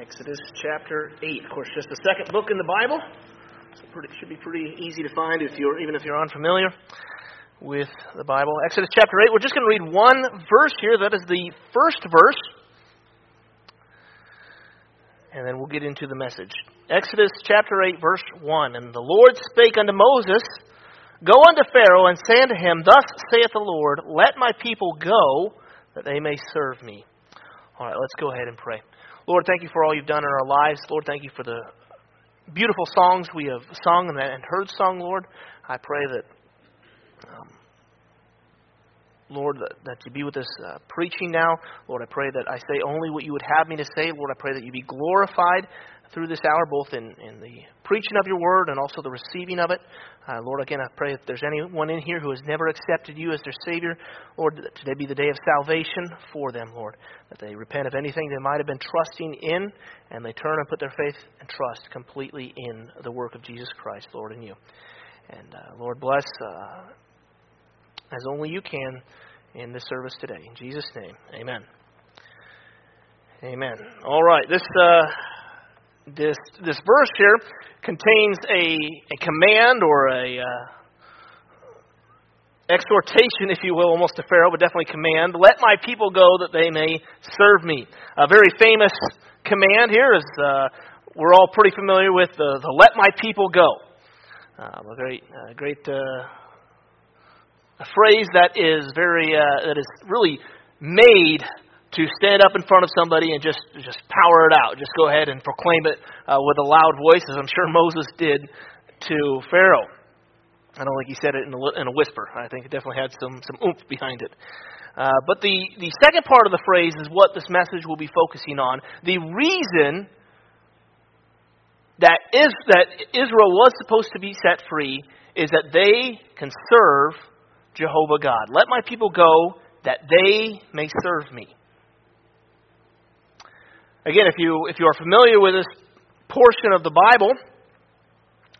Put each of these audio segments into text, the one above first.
Exodus chapter 8. Of course, just the second book in the Bible. So it should be pretty easy to find if you're, even if you're unfamiliar with the Bible. Exodus chapter 8. We're just going to read one verse here. That is the first verse. And then we'll get into the message. Exodus chapter 8, verse 1. And the Lord spake unto Moses, Go unto Pharaoh and say unto him, Thus saith the Lord, Let my people go, that they may serve me. All right, let's go ahead and pray. Lord, thank you for all you've done in our lives. Lord, thank you for the beautiful songs we have sung and heard sung, Lord. I pray that, um, Lord, that, that, you be with us uh, preaching now. Lord, I pray that I say only what you would have me to say. Lord, I pray that you be glorified through this hour, both in, in the preaching of your word and also the receiving of it. Uh, Lord, again, I pray if there's anyone in here who has never accepted you as their Savior, Lord, that today be the day of salvation for them, Lord. That they repent of anything they might have been trusting in, and they turn and put their faith and trust completely in the work of Jesus Christ, Lord, in you. And uh, Lord, bless uh, as only you can in this service today. In Jesus' name, amen. Amen. All right, this. This this verse here contains a, a command or a uh, exhortation, if you will, almost to Pharaoh, but definitely command. Let my people go that they may serve me. A very famous command here is uh, we're all pretty familiar with the, the let my people go. Uh, a great, uh, great uh, a phrase that is very uh, that is really made to stand up in front of somebody and just just power it out. Just go ahead and proclaim it uh, with a loud voice, as I'm sure Moses did to Pharaoh. I don't think he said it in a, in a whisper. I think it definitely had some some oomph behind it. Uh, but the the second part of the phrase is what this message will be focusing on. The reason that is that Israel was supposed to be set free is that they can serve Jehovah God. Let my people go that they may serve me. Again, if you, if you are familiar with this portion of the Bible,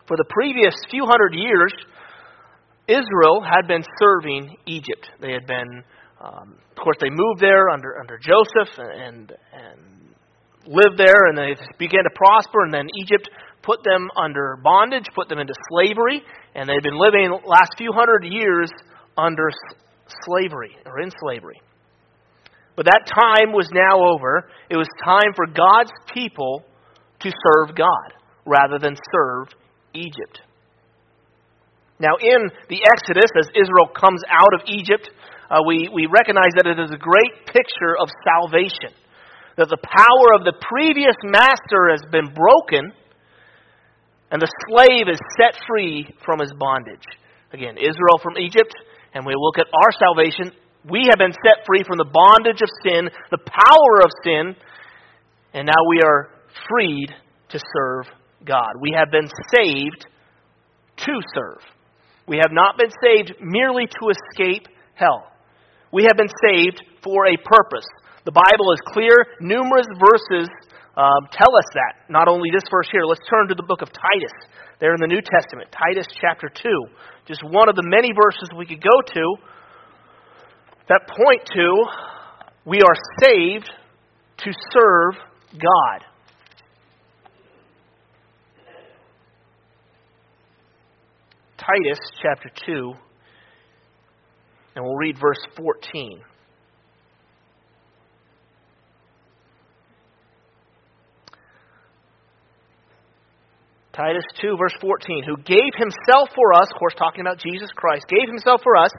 for the previous few hundred years, Israel had been serving Egypt. They had been, um, of course, they moved there under, under Joseph and, and lived there, and they began to prosper, and then Egypt put them under bondage, put them into slavery, and they've been living the last few hundred years under slavery or in slavery. But that time was now over. It was time for God's people to serve God rather than serve Egypt. Now, in the Exodus, as Israel comes out of Egypt, uh, we, we recognize that it is a great picture of salvation. That the power of the previous master has been broken, and the slave is set free from his bondage. Again, Israel from Egypt, and we look at our salvation we have been set free from the bondage of sin, the power of sin, and now we are freed to serve God. We have been saved to serve. We have not been saved merely to escape hell. We have been saved for a purpose. The Bible is clear. Numerous verses um, tell us that. Not only this verse here. Let's turn to the book of Titus, there in the New Testament. Titus chapter 2. Just one of the many verses we could go to that point to we are saved to serve God. Titus chapter 2, and we'll read verse 14. Titus 2, verse 14, who gave himself for us, of course, talking about Jesus Christ, gave himself for us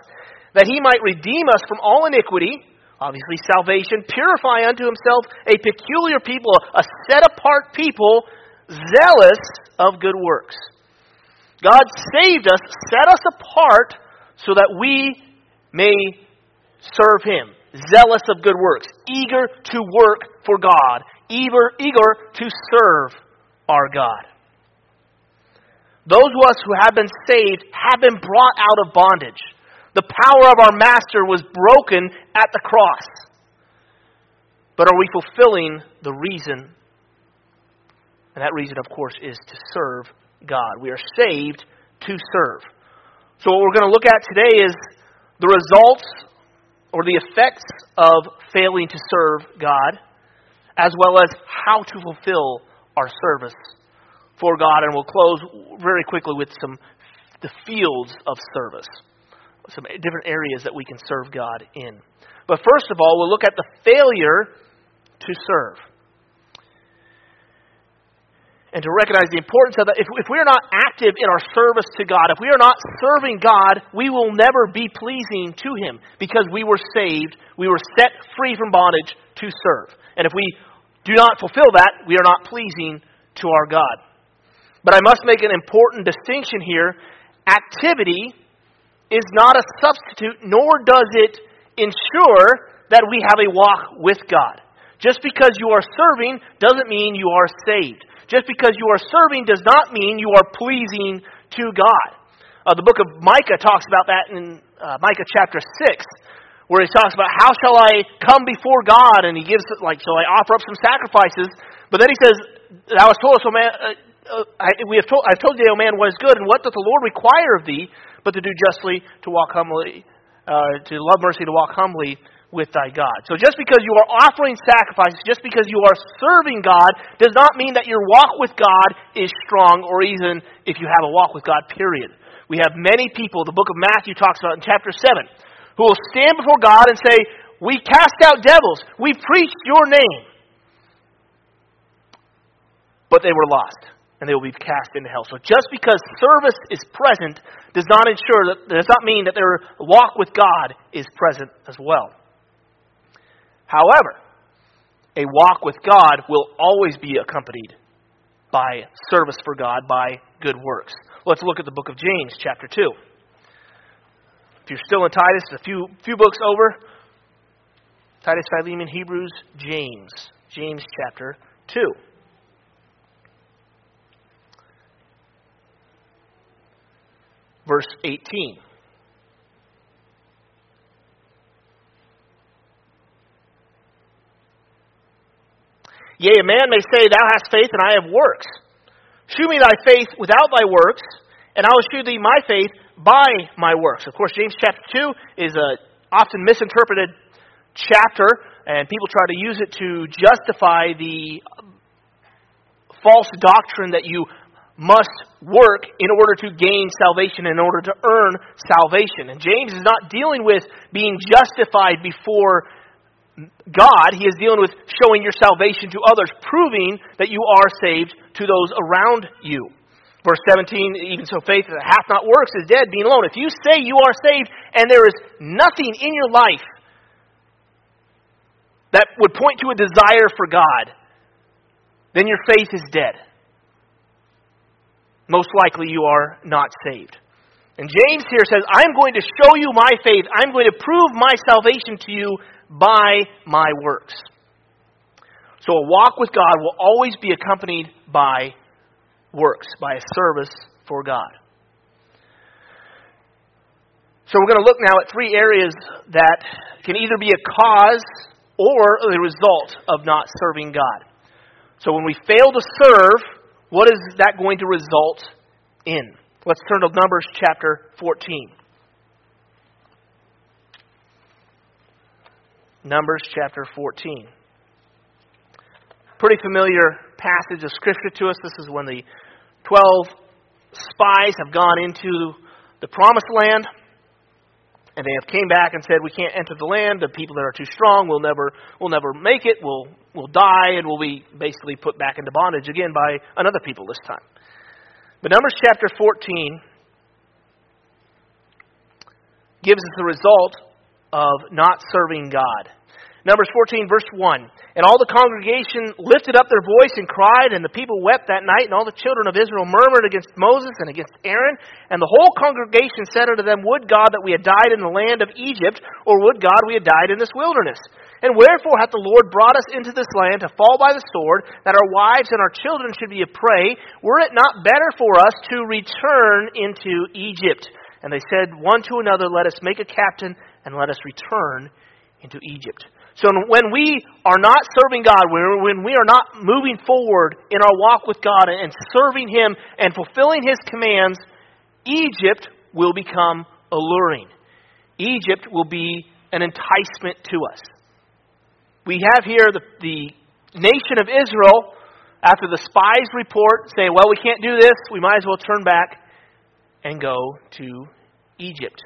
that he might redeem us from all iniquity, obviously salvation, purify unto himself a peculiar people, a set apart people, zealous of good works. God saved us, set us apart, so that we may serve him. Zealous of good works, eager to work for God, eager, eager to serve our God. Those of us who have been saved have been brought out of bondage. The power of our master was broken at the cross. But are we fulfilling the reason? And that reason, of course, is to serve God. We are saved to serve. So, what we're going to look at today is the results or the effects of failing to serve God. as well as how to fulfill our service for God. And we'll close very quickly with some the fields of service, some different areas that we can serve God in. But first of all, we'll look at the failure to serve and to recognize the importance of that. If, if we are not active in our service to God, if we are not serving God, we will never be pleasing to Him because we were saved, we were set free from bondage to serve. And if we do not fulfill that, we are not pleasing to our God. But I must make an important distinction here. Activity is not a substitute, nor does it ensure that we have a walk with God. Just because you are serving doesn't mean you are saved. Just because you are serving does not mean you are pleasing to God. Uh, the book of Micah talks about that in uh, Micah chapter 6, where he talks about how shall I come before God, and he gives, like, shall I offer up some sacrifices? But then he says, Thou hast told us, O man, uh, uh, I, we have told, I've told thee, O man, what is good, and what doth the Lord require of thee, but to do justly, to walk humbly, uh, to love mercy, to walk humbly, with thy God. So just because you are offering sacrifices, just because you are serving God, does not mean that your walk with God is strong, or even if you have a walk with God, period. We have many people, the book of Matthew talks about in chapter 7, who will stand before God and say, We cast out devils, we preached your name. But they were lost, and they will be cast into hell. So just because service is present does not ensure that does not mean that their walk with God is present as well. However, a walk with God will always be accompanied by service for God, by good works. Let's look at the book of James, chapter 2. If you're still in Titus, a few, few books over Titus, Philemon, Hebrews, James. James, chapter 2. Verse 18. Yea, a man may say, Thou hast faith, and I have works. Shew me thy faith without thy works, and I will shew thee my faith by my works. Of course, James chapter 2 is a often misinterpreted chapter, and people try to use it to justify the false doctrine that you must work in order to gain salvation, in order to earn salvation. And James is not dealing with being justified before God, He is dealing with showing your salvation to others, proving that you are saved to those around you. Verse 17, even so faith that hath not works is dead, being alone. If you say you are saved and there is nothing in your life that would point to a desire for God, then your faith is dead. Most likely you are not saved. And James here says, I'm going to show you my faith. I'm going to prove my salvation to you by my works. So a walk with God will always be accompanied by works, by a service for God. So we're going to look now at three areas that can either be a cause or the result of not serving God. So when we fail to serve, what is that going to result in? Let's turn to Numbers chapter 14. Numbers chapter 14. Pretty familiar passage of Scripture to us. This is when the 12 spies have gone into the promised land and they have came back and said we can't enter the land. The people that are too strong will never will never make it. We'll will die and will be basically put back into bondage again by another people this time. But numbers chapter 14 gives us the result of not serving god Numbers 14, verse 1. And all the congregation lifted up their voice and cried, and the people wept that night, and all the children of Israel murmured against Moses and against Aaron. And the whole congregation said unto them, Would God that we had died in the land of Egypt, or would God we had died in this wilderness? And wherefore hath the Lord brought us into this land to fall by the sword, that our wives and our children should be a prey? Were it not better for us to return into Egypt? And they said one to another, Let us make a captain, and let us return into Egypt. So when we are not serving God, when we are not moving forward in our walk with God and serving Him and fulfilling His commands, Egypt will become alluring. Egypt will be an enticement to us. We have here the, the nation of Israel, after the spies report saying, well, we can't do this, we might as well turn back and go to Egypt.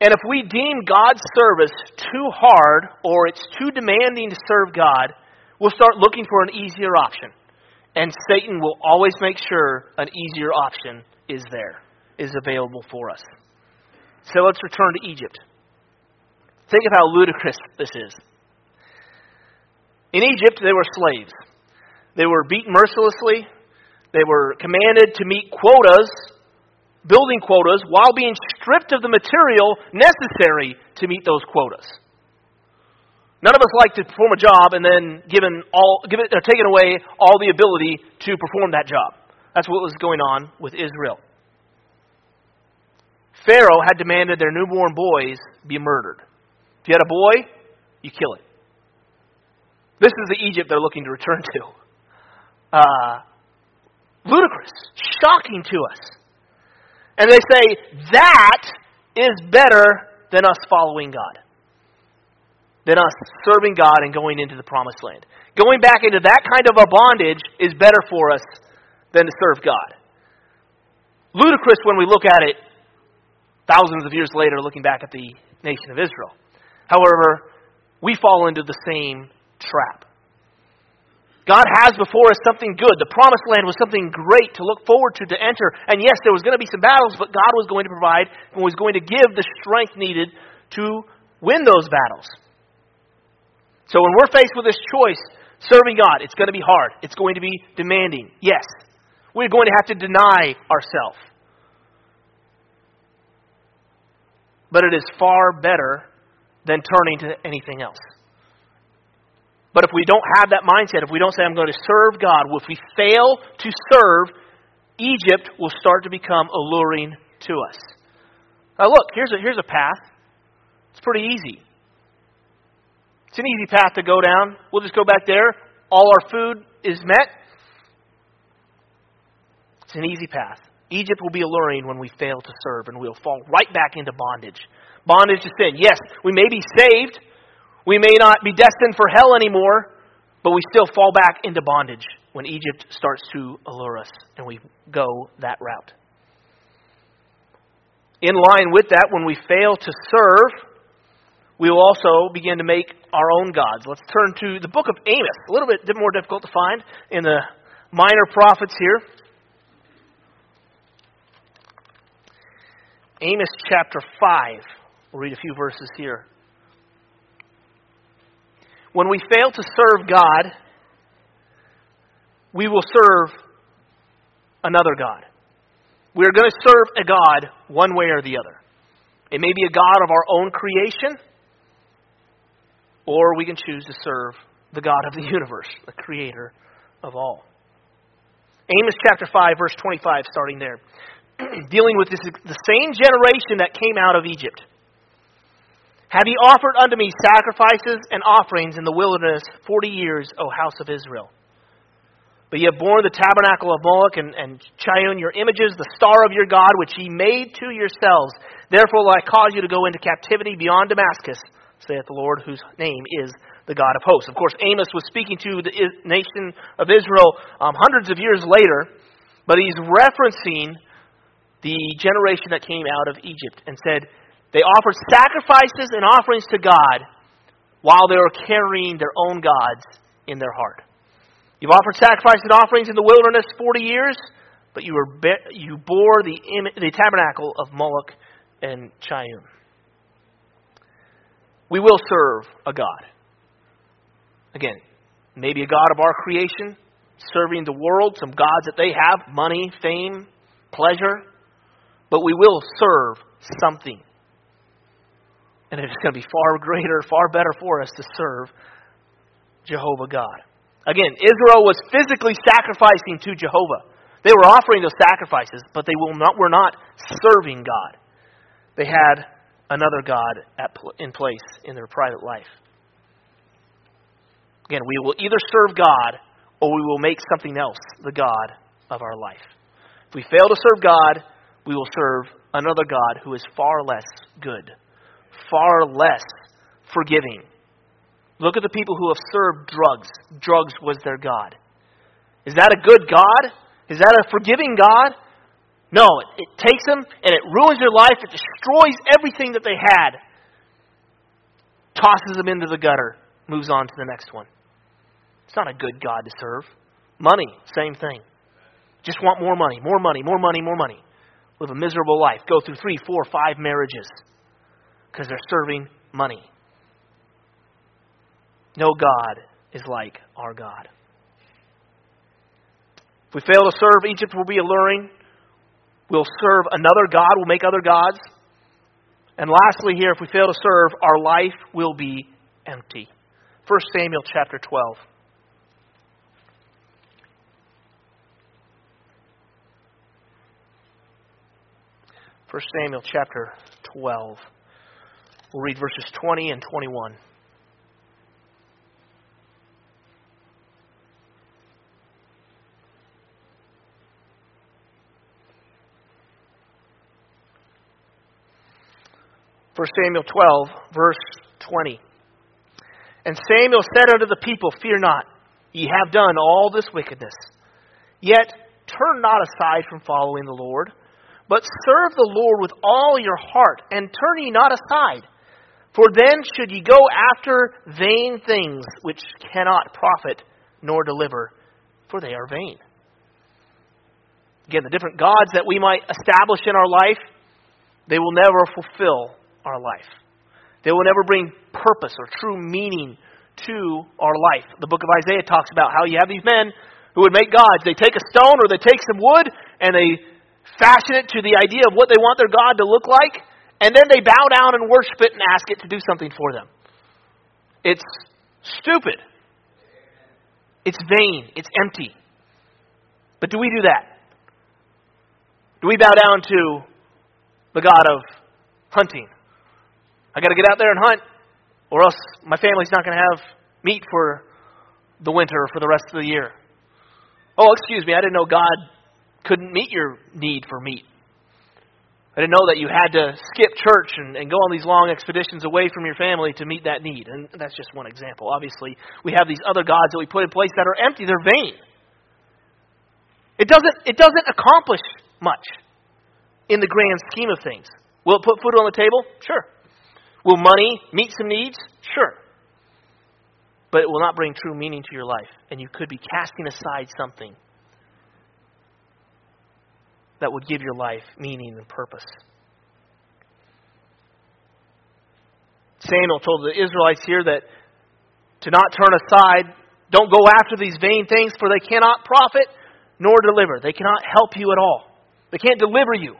And if we deem God's service too hard or it's too demanding to serve God, we'll start looking for an easier option. And Satan will always make sure an easier option is there, is available for us. So let's return to Egypt. Think of how ludicrous this is. In Egypt, they were slaves. They were beaten mercilessly. They were commanded to meet quotas, building quotas, while being stripped of the material necessary to meet those quotas. None of us like to perform a job and then given all, or taken away all the ability to perform that job. That's what was going on with Israel. Pharaoh had demanded their newborn boys be murdered. If you had a boy, you kill it. This is the Egypt they're looking to return to. Uh, ludicrous, shocking to us. And they say, that is better than us following God, than us serving God and going into the promised land. Going back into that kind of a bondage is better for us than to serve God. Ludicrous when we look at it thousands of years later, looking back at the nation of Israel. However, we fall into the same trap. God has before us something good. The promised land was something great to look forward to, to enter. And yes, there was going to be some battles, but God was going to provide and was going to give the strength needed to win those battles. So when we're faced with this choice, serving God, it's going to be hard. It's going to be demanding. Yes. We're going to have to deny ourselves. But it is far better than turning to anything else. But if we don't have that mindset, if we don't say, I'm going to serve God, if we fail to serve, Egypt will start to become alluring to us. Now, look, here's a, here's a path. It's pretty easy. It's an easy path to go down. We'll just go back there. All our food is met. It's an easy path. Egypt will be alluring when we fail to serve, and we'll fall right back into bondage. Bondage to sin. Yes, we may be saved, we may not be destined for hell anymore, but we still fall back into bondage when Egypt starts to allure us and we go that route. In line with that, when we fail to serve, we will also begin to make our own gods. Let's turn to the book of Amos, a little bit more difficult to find in the minor prophets here. Amos chapter 5. We'll read a few verses here. When we fail to serve God, we will serve another God. We are going to serve a God one way or the other. It may be a God of our own creation, or we can choose to serve the God of the universe, the creator of all. Amos chapter 5, verse 25, starting there, dealing with this, the same generation that came out of Egypt. Have ye offered unto me sacrifices and offerings in the wilderness forty years, O house of Israel? But ye have borne the tabernacle of Moloch and, and Chiun, your images, the star of your God, which ye made to yourselves. Therefore will I cause you to go into captivity beyond Damascus, saith the Lord, whose name is the God of hosts. Of course, Amos was speaking to the nation of Israel um, hundreds of years later, but he's referencing the generation that came out of Egypt and said, they offered sacrifices and offerings to God while they were carrying their own gods in their heart. You've offered sacrifices and offerings in the wilderness 40 years, but you, were you bore the, the tabernacle of Moloch and Chiun. We will serve a God. Again, maybe a God of our creation, serving the world, some gods that they have money, fame, pleasure. But we will serve something. And it's going to be far greater, far better for us to serve Jehovah God. Again, Israel was physically sacrificing to Jehovah. They were offering those sacrifices, but they will not, were not serving God. They had another God at, in place in their private life. Again, we will either serve God or we will make something else the God of our life. If we fail to serve God, we will serve another God who is far less good far less forgiving, Look at the people who have served drugs. Drugs was their God. Is that a good God? Is that a forgiving God? No, it, takes them and it ruins their life. It destroys everything that they had. Tosses them into the gutter, moves on to the next one. It's not a good God to serve. Money, same thing. Just want more money, more money, more money, more money. Live a miserable life. Go through three, four, five marriages because they're serving money. No God is like our God. If we fail to serve, Egypt will be alluring. We'll serve another God, we'll make other gods. And lastly, here, if we fail to serve, our life will be empty. 1 Samuel chapter 12. First Samuel chapter 12. We'll read verses 20 and 21. 1 Samuel 12, verse 20. And Samuel said unto the people, Fear not, ye have done all this wickedness. Yet turn not aside from following the Lord, but serve the Lord with all your heart, and turn ye not aside. For then should ye go after vain things which cannot profit nor deliver, for they are vain. Again, the different gods that we might establish in our life, they will never fulfill our life. They will never bring purpose or true meaning to our life. The book of Isaiah talks about how you have these men who would make gods. They take a stone or they take some wood and they fashion it to the idea of what they want their God to look like, and then they bow down and worship it and ask it to do something for them. It's stupid. It's vain. It's empty. But do we do that? Do we bow down to the God of hunting? I got to get out there and hunt, or else my family's not going to have meat for the winter or for the rest of the year. Oh, excuse me, I didn't know God couldn't meet your need for meat. I didn't know that you had to skip church and, and go on these long expeditions away from your family to meet that need. And that's just one example. Obviously, we have these other gods that we put in place that are empty, they're vain. It doesn't, it doesn't accomplish much in the grand scheme of things. Will it put food on the table? Sure. Will money meet some needs? Sure. But it will not bring true meaning to your life. And you could be casting aside something that would give your life meaning and purpose. Samuel told the Israelites here that to not turn aside, don't go after these vain things, for they cannot profit nor deliver. They cannot help you at all. They can't deliver you.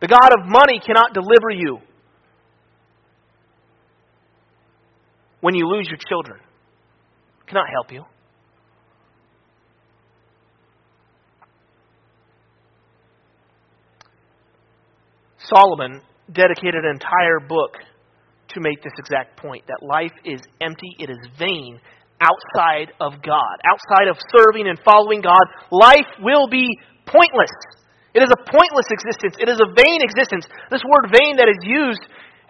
The God of money cannot deliver you. when you lose your children. Cannot help you. Solomon dedicated an entire book to make this exact point that life is empty, it is vain outside of God. Outside of serving and following God, life will be pointless. It is a pointless existence. It is a vain existence. This word vain that is used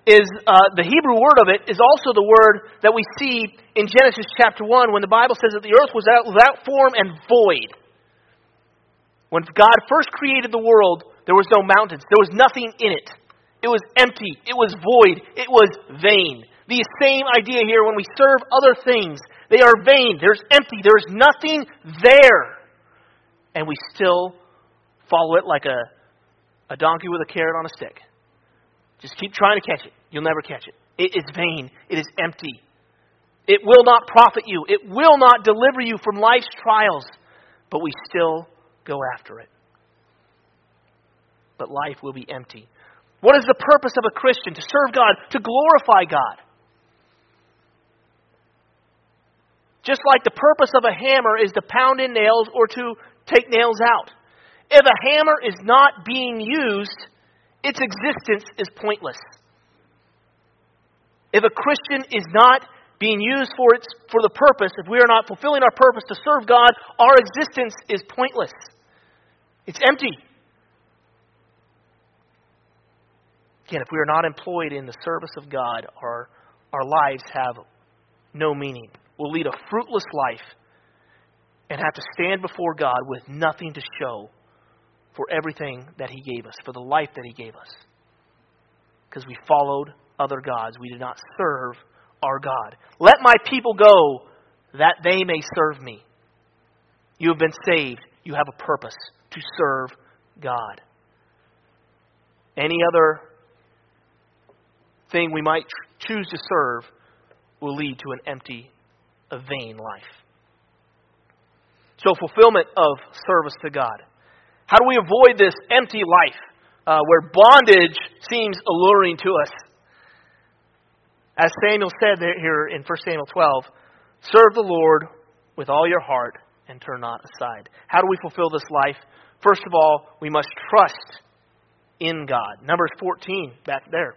is uh, the Hebrew word of it is also the word that we see in Genesis chapter 1 when the Bible says that the earth was without, without form and void. When God first created the world, there was no mountains, there was nothing in it. It was empty, it was void, it was vain. The same idea here when we serve other things. They are vain, there's empty, there's nothing there. And we still follow it like a, a donkey with a carrot on a stick. Just keep trying to catch it. You'll never catch it. It is vain. It is empty. It will not profit you. It will not deliver you from life's trials. But we still go after it. But life will be empty. What is the purpose of a Christian? To serve God, to glorify God. Just like the purpose of a hammer is to pound in nails or to take nails out. If a hammer is not being used, its existence is pointless. If a Christian is not being used for its for the purpose, if we are not fulfilling our purpose to serve God, our existence is pointless. It's empty. Again, if we are not employed in the service of God, our, our lives have no meaning, We'll lead a fruitless life, and have to stand before God with nothing to show for everything that He gave us, for the life that He gave us. Because we followed other gods. We did not serve our God. Let my people go that they may serve me. You have been saved. You have a purpose to serve God. Any other thing we might choose to serve will lead to an empty, a vain life. So, fulfillment of service to God. How do we avoid this empty life uh, where bondage seems alluring to us? As Samuel said here in 1 Samuel 12, serve the Lord with all your heart and turn not aside. How do we fulfill this life? First of all, we must trust in God. Numbers 14, back there.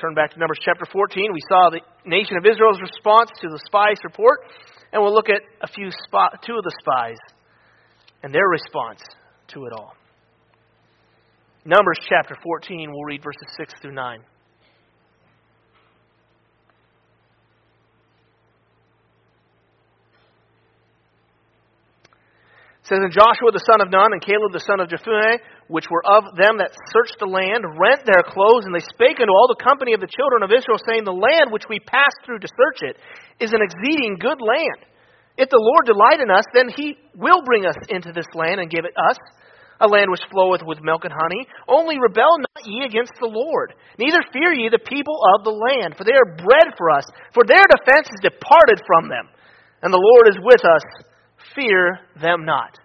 Turn back to Numbers chapter 14. We saw the nation of Israel's response to the spies' report, and we'll look at a few spot, two of the spies and their response to it all. Numbers chapter 14, we'll read verses 6 through 9. It says, And Joshua the son of Nun and Caleb the son of Jephunneh, which were of them that searched the land, rent their clothes, and they spake unto all the company of the children of Israel, saying, The land which we passed through to search it is an exceeding good land. If the Lord delight in us, then he will bring us into this land and give it us, a land which floweth with milk and honey. Only rebel not ye against the Lord, neither fear ye the people of the land, for they are bread for us, for their defense is departed from them. And the Lord is with us, fear them not.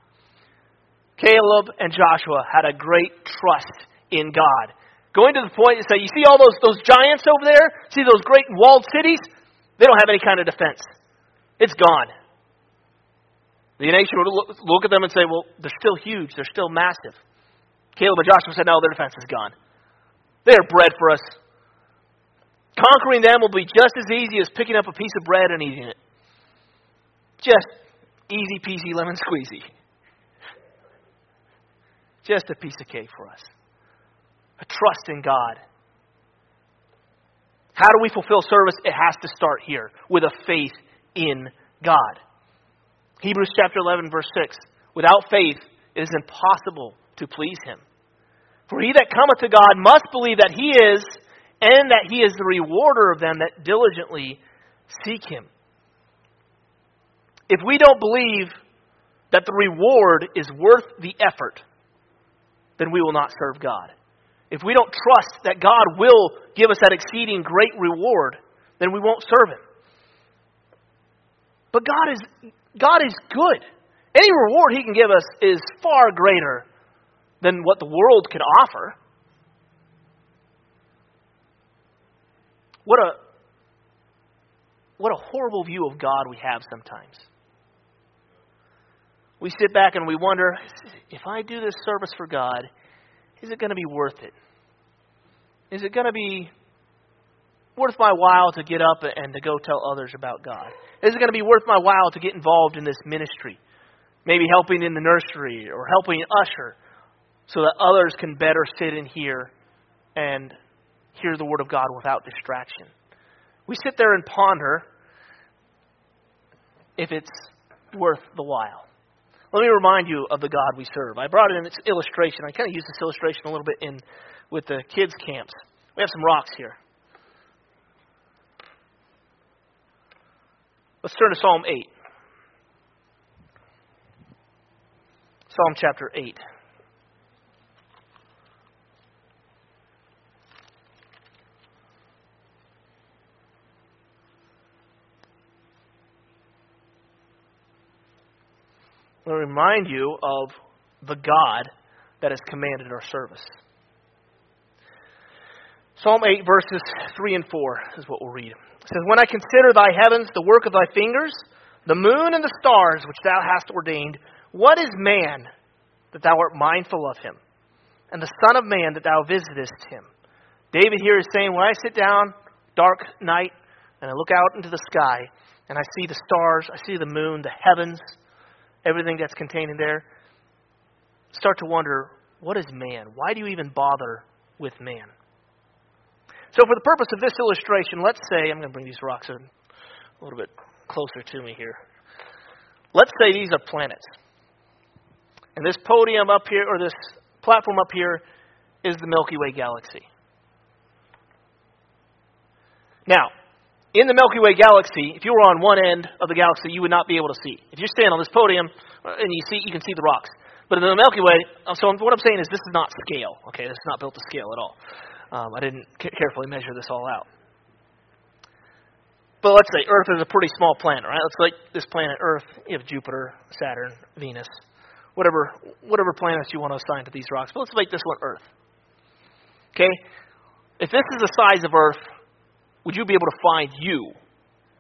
Caleb and Joshua had a great trust in God. Going to the point to say, you see all those, those giants over there? See those great walled cities? They don't have any kind of defense. It's gone. The nation would look, look at them and say, well, they're still huge. They're still massive. Caleb and Joshua said, no, their defense is gone. They are bread for us. Conquering them will be just as easy as picking up a piece of bread and eating it. Just easy peasy lemon squeezy. Just a piece of cake for us. A trust in God. How do we fulfill service? It has to start here with a faith in God. Hebrews chapter 11, verse 6. Without faith, it is impossible to please him. For he that cometh to God must believe that he is, and that he is the rewarder of them that diligently seek him. If we don't believe that the reward is worth the effort, then we will not serve God. If we don't trust that God will give us that exceeding great reward, then we won't serve Him. But God is, God is good. Any reward He can give us is far greater than what the world can offer. What a, what a horrible view of God we have sometimes we sit back and we wonder if I do this service for God, is it going to be worth it? Is it going to be worth my while to get up and to go tell others about God? Is it going to be worth my while to get involved in this ministry? Maybe helping in the nursery or helping usher so that others can better sit in here and hear the Word of God without distraction. We sit there and ponder if it's worth the while. Let me remind you of the God we serve. I brought in this illustration. I kind of use this illustration a little bit in with the kids' camps. We have some rocks here. Let's turn to Psalm 8. Psalm chapter 8. I to remind you of the God that has commanded our service. Psalm 8, verses 3 and 4 is what we'll read. It says, When I consider thy heavens, the work of thy fingers, the moon and the stars which thou hast ordained, what is man that thou art mindful of him, and the Son of Man that thou visitest him? David here is saying, When I sit down, dark night, and I look out into the sky, and I see the stars, I see the moon, the heavens, everything that's contained in there, start to wonder what is man? Why do you even bother with man? So, for the purpose of this illustration, let's say, I'm going to bring these rocks a little bit closer to me here. Let's say these are planets. And this podium up here, or this platform up here, is the Milky Way galaxy. Now, in the Milky Way galaxy, if you were on one end of the galaxy, you would not be able to see. If you're standing on this podium uh, and you see, you can see the rocks. But in the Milky Way, uh, so what I'm saying is this is not scale. Okay, this is not built to scale at all. Um, I didn't carefully measure this all out. But let's say Earth is a pretty small planet, right? Let's like this planet Earth. You have Jupiter, Saturn, Venus, whatever whatever planets you want to assign to these rocks. But let's make this one Earth. Okay, if this is the size of Earth, would you be able to find you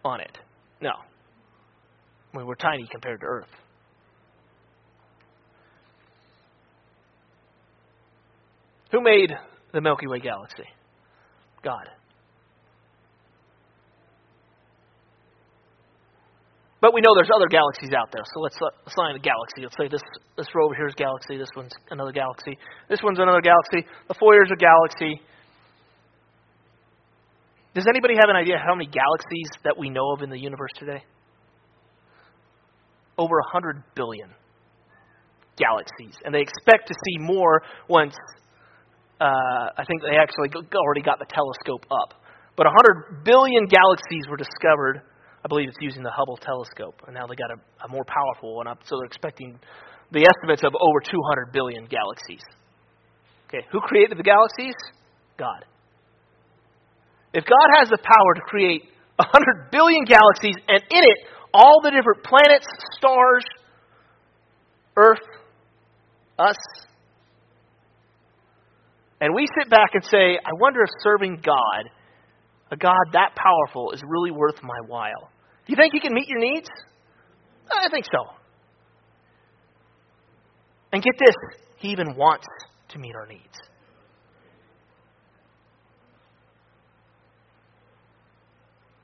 on it? No. I mean, we're tiny compared to Earth. Who made the Milky Way galaxy? God. But we know there's other galaxies out there, so let's uh, assign a galaxy. Let's say this this row over here is galaxy. This one's another galaxy. This one's another galaxy. The four Foyer's a galaxy. Does anybody have an idea how many galaxies that we know of in the universe today? Over 100 billion galaxies. And they expect to see more once, uh, I think they actually already got the telescope up. But 100 billion galaxies were discovered. I believe it's using the Hubble telescope. And now they got a, a more powerful one up. So they're expecting the estimates of over 200 billion galaxies. Okay, who created the galaxies? God. If God has the power to create 100 billion galaxies and in it all the different planets, stars, Earth, us, and we sit back and say, I wonder if serving God, a God that powerful, is really worth my while. Do you think He can meet your needs? I think so. And get this, He even wants to meet our needs.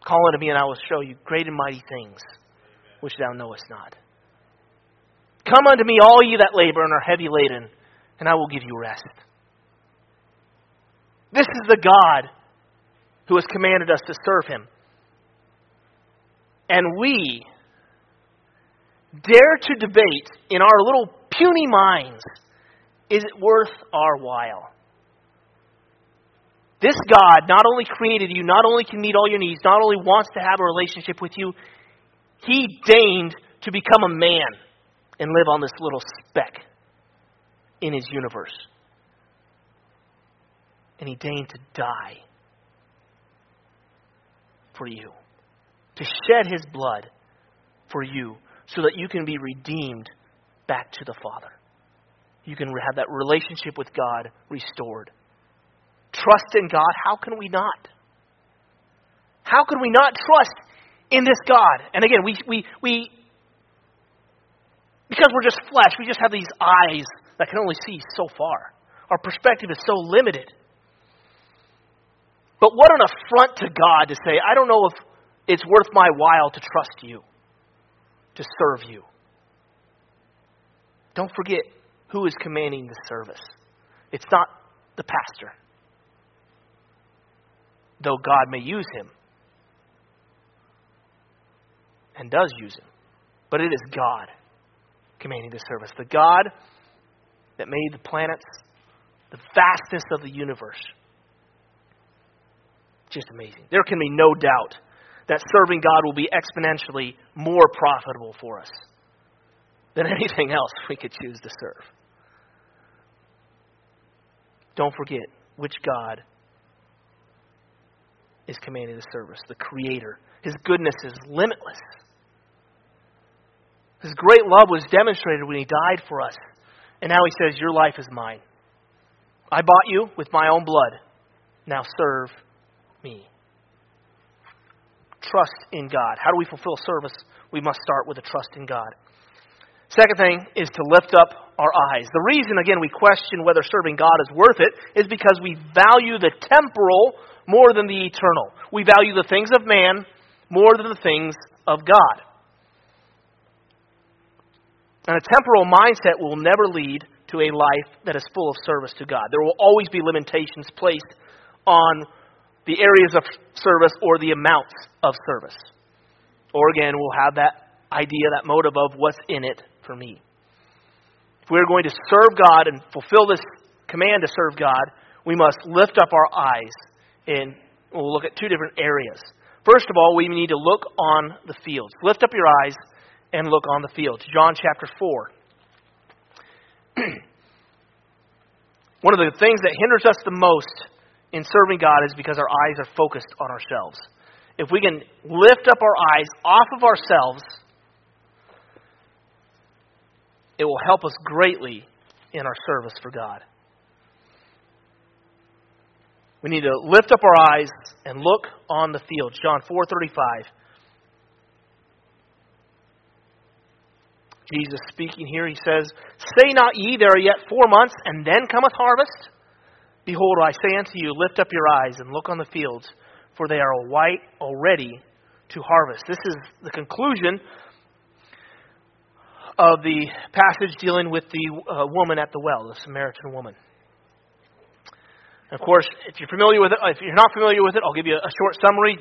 Call unto me, and I will show you great and mighty things which thou knowest not. Come unto me, all ye that labor and are heavy laden, and I will give you rest. This is the God who has commanded us to serve him. And we dare to debate in our little puny minds is it worth our while? This God not only created you, not only can meet all your needs, not only wants to have a relationship with you, He deigned to become a man and live on this little speck in His universe. And He deigned to die for you, to shed His blood for you, so that you can be redeemed back to the Father. You can have that relationship with God restored trust in God, how can we not? How can we not trust in this God? And again, we, we, we because we're just flesh, we just have these eyes that can only see so far. Our perspective is so limited. But what an affront to God to say, I don't know if it's worth my while to trust you, to serve you. Don't forget who is commanding the service. It's not the pastor though God may use him and does use him. But it is God commanding the service. The God that made the planets, the vastness of the universe. Just amazing. There can be no doubt that serving God will be exponentially more profitable for us than anything else we could choose to serve. Don't forget which God is commanding the service, the Creator. His goodness is limitless. His great love was demonstrated when He died for us. And now He says, Your life is mine. I bought you with my own blood. Now serve me. Trust in God. How do we fulfill service? We must start with a trust in God. Second thing is to lift up our eyes. The reason, again, we question whether serving God is worth it is because we value the temporal more than the eternal. We value the things of man more than the things of God. And a temporal mindset will never lead to a life that is full of service to God. There will always be limitations placed on the areas of service or the amounts of service. Or again, we'll have that idea, that motive of what's in it for me. If we're going to serve God and fulfill this command to serve God, we must lift up our eyes and we'll look at two different areas. First of all, we need to look on the fields. Lift up your eyes and look on the fields. John chapter 4. One of the things that hinders us the most in serving God is because our eyes are focused on ourselves. If we can lift up our eyes off of ourselves, it will help us greatly in our service for God. We need to lift up our eyes and look on the field. John 4:35. Jesus speaking here, he says, Say not ye, there are yet four months, and then cometh harvest? Behold, I say unto you, lift up your eyes and look on the fields, for they are white already to harvest. This is the conclusion of the passage dealing with the uh, woman at the well, the Samaritan woman. Of course, if you're familiar with it, if you're not familiar with it, I'll give you a short summary.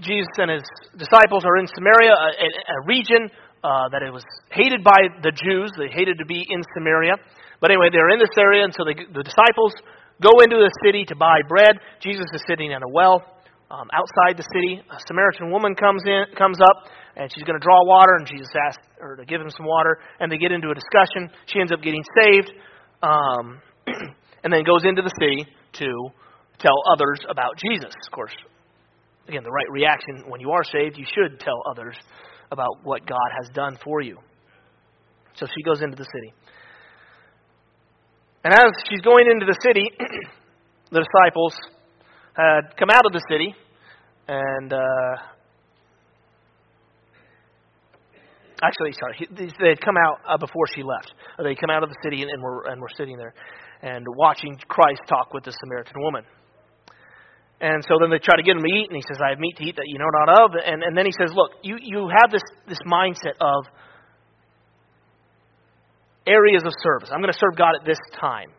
Jesus and his disciples are in Samaria, a, a region uh, that it was hated by the Jews. They hated to be in Samaria. But anyway, they're in this area, and so they, the disciples go into the city to buy bread. Jesus is sitting at a well um, outside the city. A Samaritan woman comes in, comes up, and she's going to draw water, and Jesus asks her to give him some water, and they get into a discussion. She ends up getting saved, um, and then goes into the city to tell others about Jesus. Of course, again, the right reaction when you are saved, you should tell others about what God has done for you. So she goes into the city. And as she's going into the city, the disciples had come out of the city and uh, actually, sorry, they had come out uh, before she left. They come out of the city and, and were and were sitting there and watching Christ talk with the Samaritan woman. And so then they try to get him to eat, and he says, "I have meat to eat that you know not of." And and then he says, "Look, you you have this this mindset of areas of service. I'm going to serve God at this time.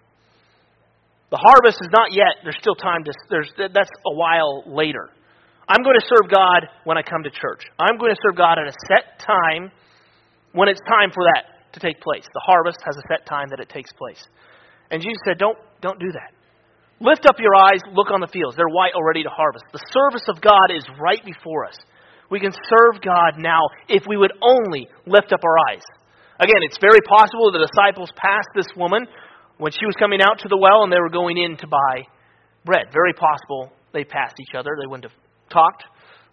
The harvest is not yet. There's still time to. There's that's a while later. I'm going to serve God when I come to church. I'm going to serve God at a set time when it's time for that to take place. The harvest has a set time that it takes place. And Jesus said, "Don't don't do that. Lift up your eyes, look on the fields. They're white already to harvest. The service of God is right before us. We can serve God now if we would only lift up our eyes. Again, it's very possible the disciples passed this woman when she was coming out to the well and they were going in to buy bread. Very possible they passed each other. They wouldn't have talked.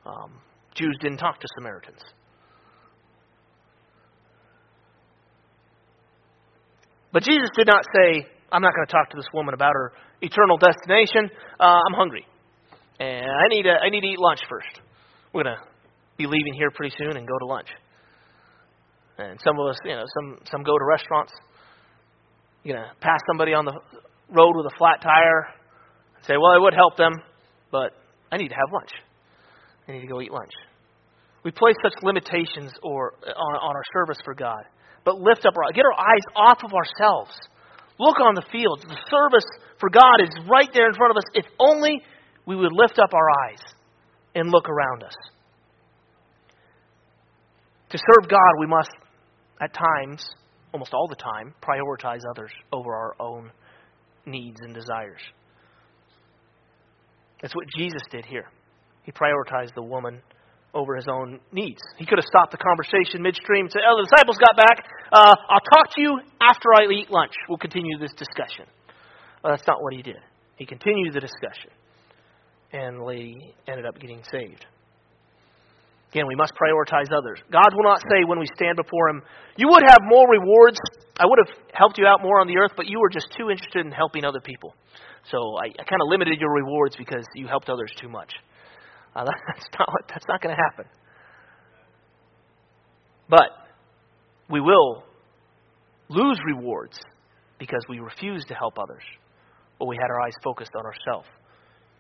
Um, Jews didn't talk to Samaritans. But Jesus did not say, I'm not going to talk to this woman about her eternal destination. Uh, I'm hungry. And I need, to, I need to eat lunch first. We're going to be leaving here pretty soon and go to lunch. And some of us, you know, some some go to restaurants. You're gonna pass somebody on the road with a flat tire and say, "Well, it would help them, but I need to have lunch. I need to go eat lunch." We place such limitations or on, on our service for God, but lift up our get our eyes off of ourselves. Look on the fields. The service for God is right there in front of us. If only we would lift up our eyes and look around us. To serve God, we must, at times, almost all the time, prioritize others over our own needs and desires. That's what Jesus did here. He prioritized the woman over his own needs. He could have stopped the conversation midstream and said, Oh, the disciples got back. Uh, I'll talk to you after I eat lunch. We'll continue this discussion. That's not what he did. He continued the discussion, and the lady ended up getting saved. Again, we must prioritize others. God will not say when we stand before Him, You would have more rewards. I would have helped you out more on the earth, but you were just too interested in helping other people. So I, I kind of limited your rewards because you helped others too much. Uh, that's not, that's not going to happen. But we will lose rewards because we refuse to help others, or we had our eyes focused on ourselves.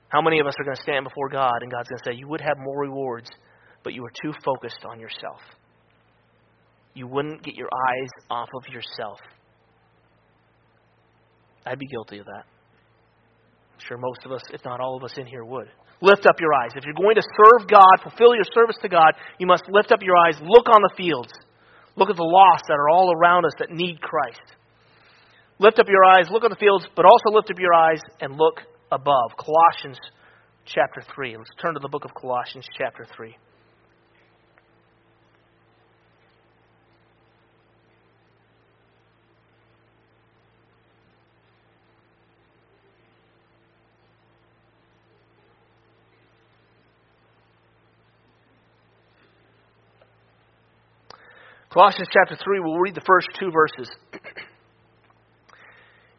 How many of us are going to stand before God and God's going to say, You would have more rewards but you were too focused on yourself. You wouldn't get your eyes off of yourself. I'd be guilty of that. I'm sure most of us, if not all of us in here, would. Lift up your eyes. If you're going to serve God, fulfill your service to God, you must lift up your eyes, look on the fields. Look at the lost that are all around us that need Christ. Lift up your eyes, look on the fields, but also lift up your eyes and look above. Colossians chapter 3. Let's turn to the book of Colossians chapter 3. Colossians chapter 3, we'll read the first two verses.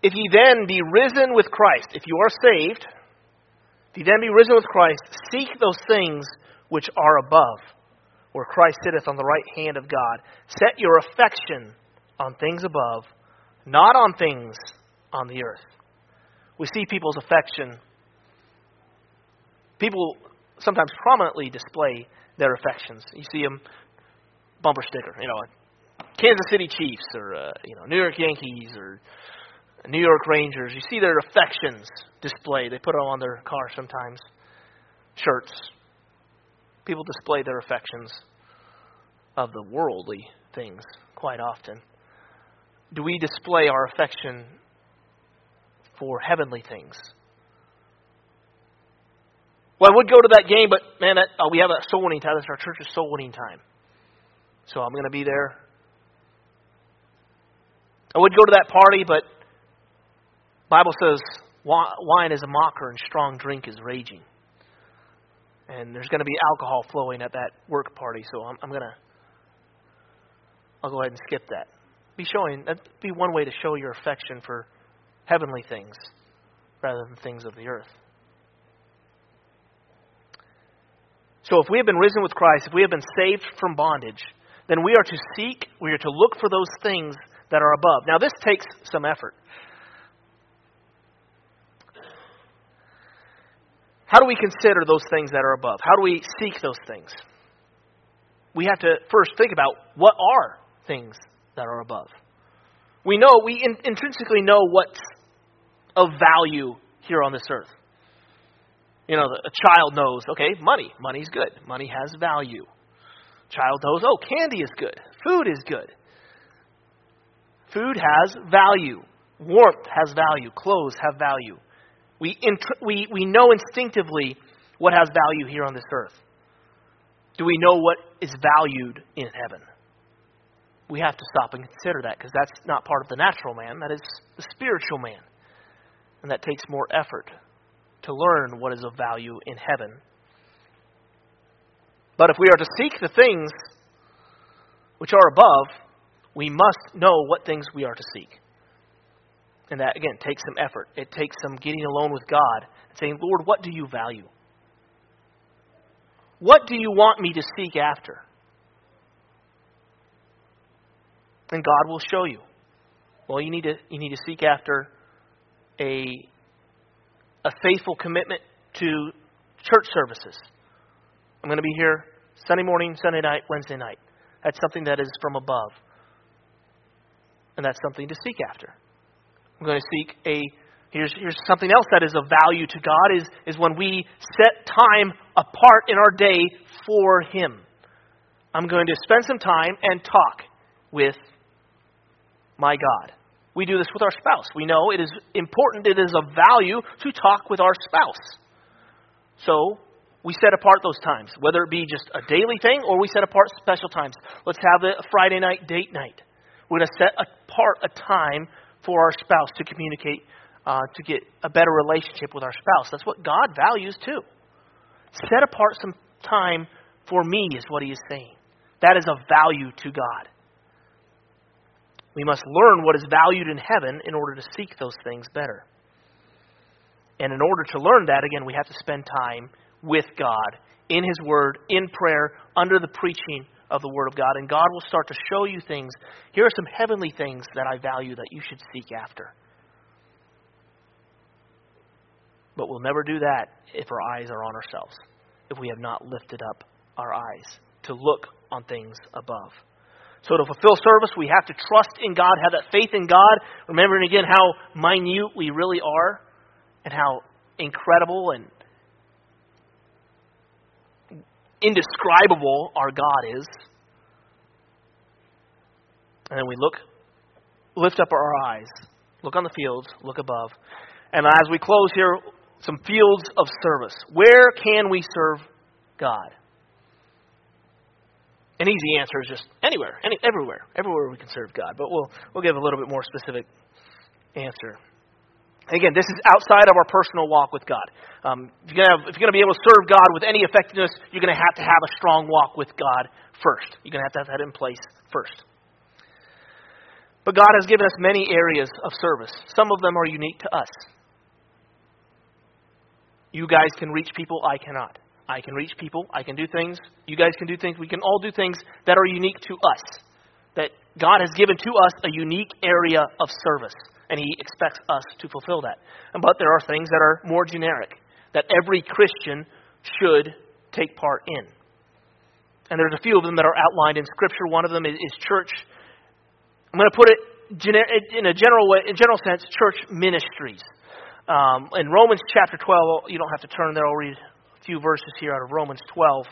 if ye then be risen with Christ, if you are saved, if ye then be risen with Christ, seek those things which are above, where Christ sitteth on the right hand of God. Set your affection on things above, not on things on the earth. We see people's affection. People sometimes prominently display their affections. You see them bumper sticker, you know, Kansas City Chiefs or uh, you know New York Yankees or New York Rangers. You see their affections displayed. They put them on their car sometimes. Shirts. People display their affections of the worldly things quite often. Do we display our affection for heavenly things? Well, I would go to that game, but man, that, uh, we have a soul winning time. That's our church's soul winning time. So I'm going to be there. I would go to that party, but Bible says wine is a mocker and strong drink is raging. And there's going to be alcohol flowing at that work party, so I'm, I'm going to I'll go ahead and skip that. Be showing that'd be one way to show your affection for heavenly things rather than things of the earth. So if we have been risen with Christ, if we have been saved from bondage, then we are to seek, we are to look for those things that are above. Now, this takes some effort. How do we consider those things that are above? How do we seek those things? We have to first think about what are things that are above. We know, we in, intrinsically know what's of value here on this earth. You know, a child knows, okay, money. Money's good. Money has value. Child knows, oh, candy is good. Food is good. Food has value. Warmth has value. Clothes have value. We, int- we, we know instinctively what has value here on this earth. Do we know what is valued in heaven? We have to stop and consider that because that's not part of the natural man, that is the spiritual man. And that takes more effort to learn what is of value in heaven but if we are to seek the things which are above, we must know what things we are to seek. And that, again, takes some effort. It takes some getting alone with God and saying, Lord, what do you value? What do you want me to seek after? And God will show you. Well, you need to, you need to seek after a, a faithful commitment to church services. I'm going to be here Sunday morning, Sunday night, Wednesday night. That's something that is from above. And that's something to seek after. I'm going to seek a here's here's something else that is of value to God is, is when we set time apart in our day for Him. I'm going to spend some time and talk with my God. We do this with our spouse. We know it is important, it is of value to talk with our spouse. So we set apart those times, whether it be just a daily thing or we set apart special times. Let's have a Friday night date night. We're going to set apart a time for our spouse to communicate, uh, to get a better relationship with our spouse. That's what God values too. Set apart some time for me, is what He is saying. That is of value to God. We must learn what is valued in heaven in order to seek those things better. And in order to learn that, again, we have to spend time with God in His Word, in prayer, under the preaching of the Word of God. And God will start to show you things. Here are some heavenly things that I value that you should seek after. But we'll never do that if our eyes are on ourselves, if we have not lifted up our eyes to look on things above. So to fulfill service, we have to trust in God, have that faith in God, remembering again how minute we really are and how incredible and indescribable our God is. And then we look, lift up our eyes, look on the fields, look above. And as we close here, some fields of service. Where can we serve God? An easy answer is just anywhere, any, everywhere, everywhere we can serve God. But we'll we'll give a little bit more specific answer. Again, this is outside of our personal walk with God. Um, if, you're have, if, you're going to be able to serve God with any effectiveness, you're going to have to have a strong walk with God first. You're going to have to have that in place first. But God has given us many areas of service. Some of them are unique to us. You guys can reach people, I cannot. I can reach people, I can do things, you guys can do things, we can all do things that are unique to us. That God has given to us a unique area of service and He expects us to fulfill that. But there are things that are more generic that every Christian should take part in. And there's a few of them that are outlined in Scripture. One of them is, church. I'm going to put it in a general way, in general sense, church ministries. Um, in Romans chapter 12, you don't have to turn there. I'll read a few verses here out of Romans 12.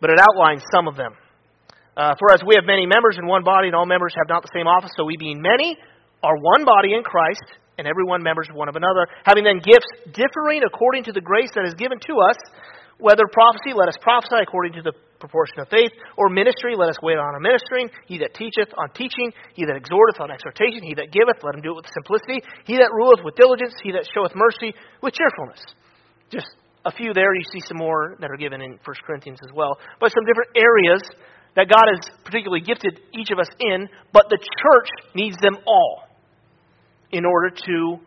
But it outlines some of them. Uh, for as we have many members in one body, and all members have not the same office, so we being many are one body in Christ, and every one members one of another, having then gifts differing according to the grace that is given to us, whether prophecy, let us prophesy according to the proportion of faith, or ministry, let us wait on our ministering. He that teacheth on teaching, he that exhorteth on exhortation, he that giveth, let him do it with simplicity. He that ruleth with diligence, he that showeth mercy with cheerfulness. Just a few there. You see some more that are given in 1 Corinthians as well. But some different areas that God has particularly gifted each of us in, but the church needs them all in order to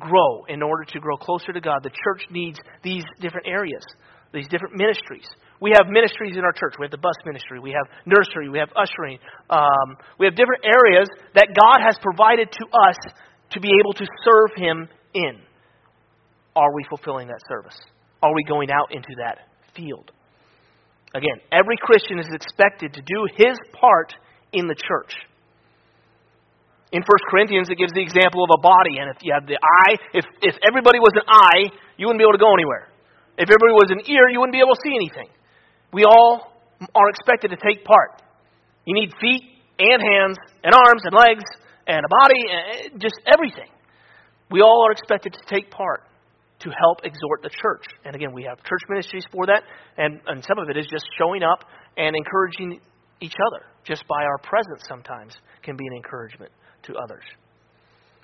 grow, in order to grow closer to God. The church needs these different areas, these different ministries. We have ministries in our church. We have the bus ministry. We have nursery. We have ushering. Um, we have different areas that God has provided to us to be able to serve Him in. Are we fulfilling that service? Are we going out into that field? Again, every Christian is expected to do his part in the church. In 1 Corinthians, it gives the example of a body, and if you have the eye, if, if everybody was an eye, you wouldn't be able to go anywhere. If everybody was an ear, you wouldn't be able to see anything. We all are expected to take part. You need feet and hands and arms and legs and a body, and eh, just everything. We all are expected to take part to help exhort the church. And again, we have church ministries for that, and, and some of it is just showing up and encouraging each other. Just by our presence sometimes can be an encouragement to others.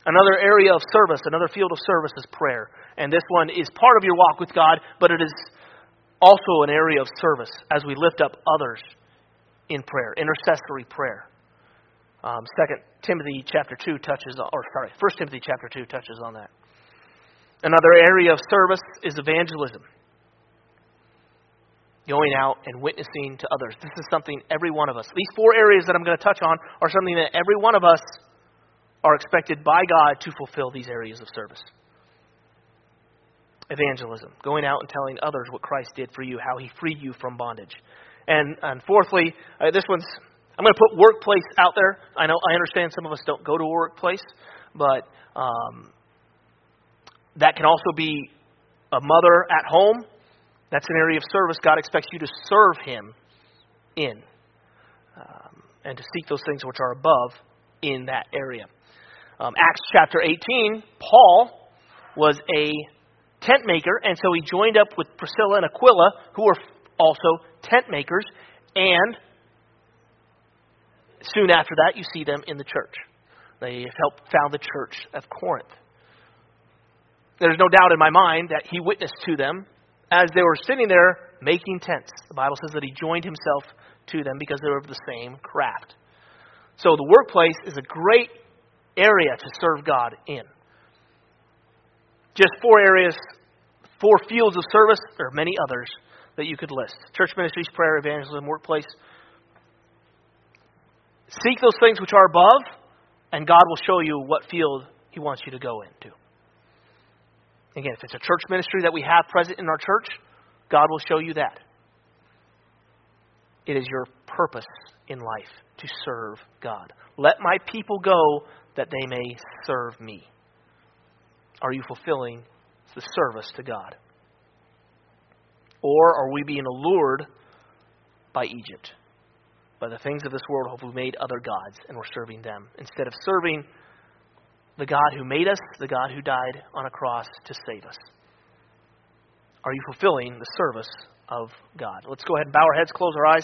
Another area of service, another field of service is prayer. And this one is part of your walk with God, but it is also an area of service as we lift up others in prayer, intercessory prayer. Um, Second Timothy chapter two touches, on, or sorry, First Timothy chapter two touches on that. Another area of service is evangelism. Going out and witnessing to others. This is something every one of us, these four areas that I'm going to touch on, are something that every one of us are expected by God to fulfill these areas of service. Evangelism. Going out and telling others what Christ did for you, how he freed you from bondage. And, and fourthly, uh, this one's, I'm going to put workplace out there. I know, I understand some of us don't go to a workplace, but um, that can also be a mother at home. That's an area of service God expects you to serve Him in um, and to seek those things which are above in that area. Um, Acts chapter 18, Paul was a tent maker, and so he joined up with Priscilla and Aquila, who were also tent makers, and soon after that, you see them in the church. They helped found the church of Corinth. There's no doubt in my mind that he witnessed to them as they were sitting there making tents. The Bible says that he joined himself to them because they were of the same craft. So the workplace is a great area to serve God in. Just four areas, four fields of service. There are many others that you could list church ministries, prayer, evangelism, workplace. Seek those things which are above, and God will show you what field He wants you to go into. Again, if it's a church ministry that we have present in our church, God will show you that. It is your purpose in life to serve God. Let my people go that they may serve me. Are you fulfilling the service to God? Or are we being allured by Egypt? By the things of this world, have we made other gods and we're serving them instead of serving the God who made us, the God who died on a cross to save us? Are you fulfilling the service of God? Let's go ahead and bow our heads, close our eyes.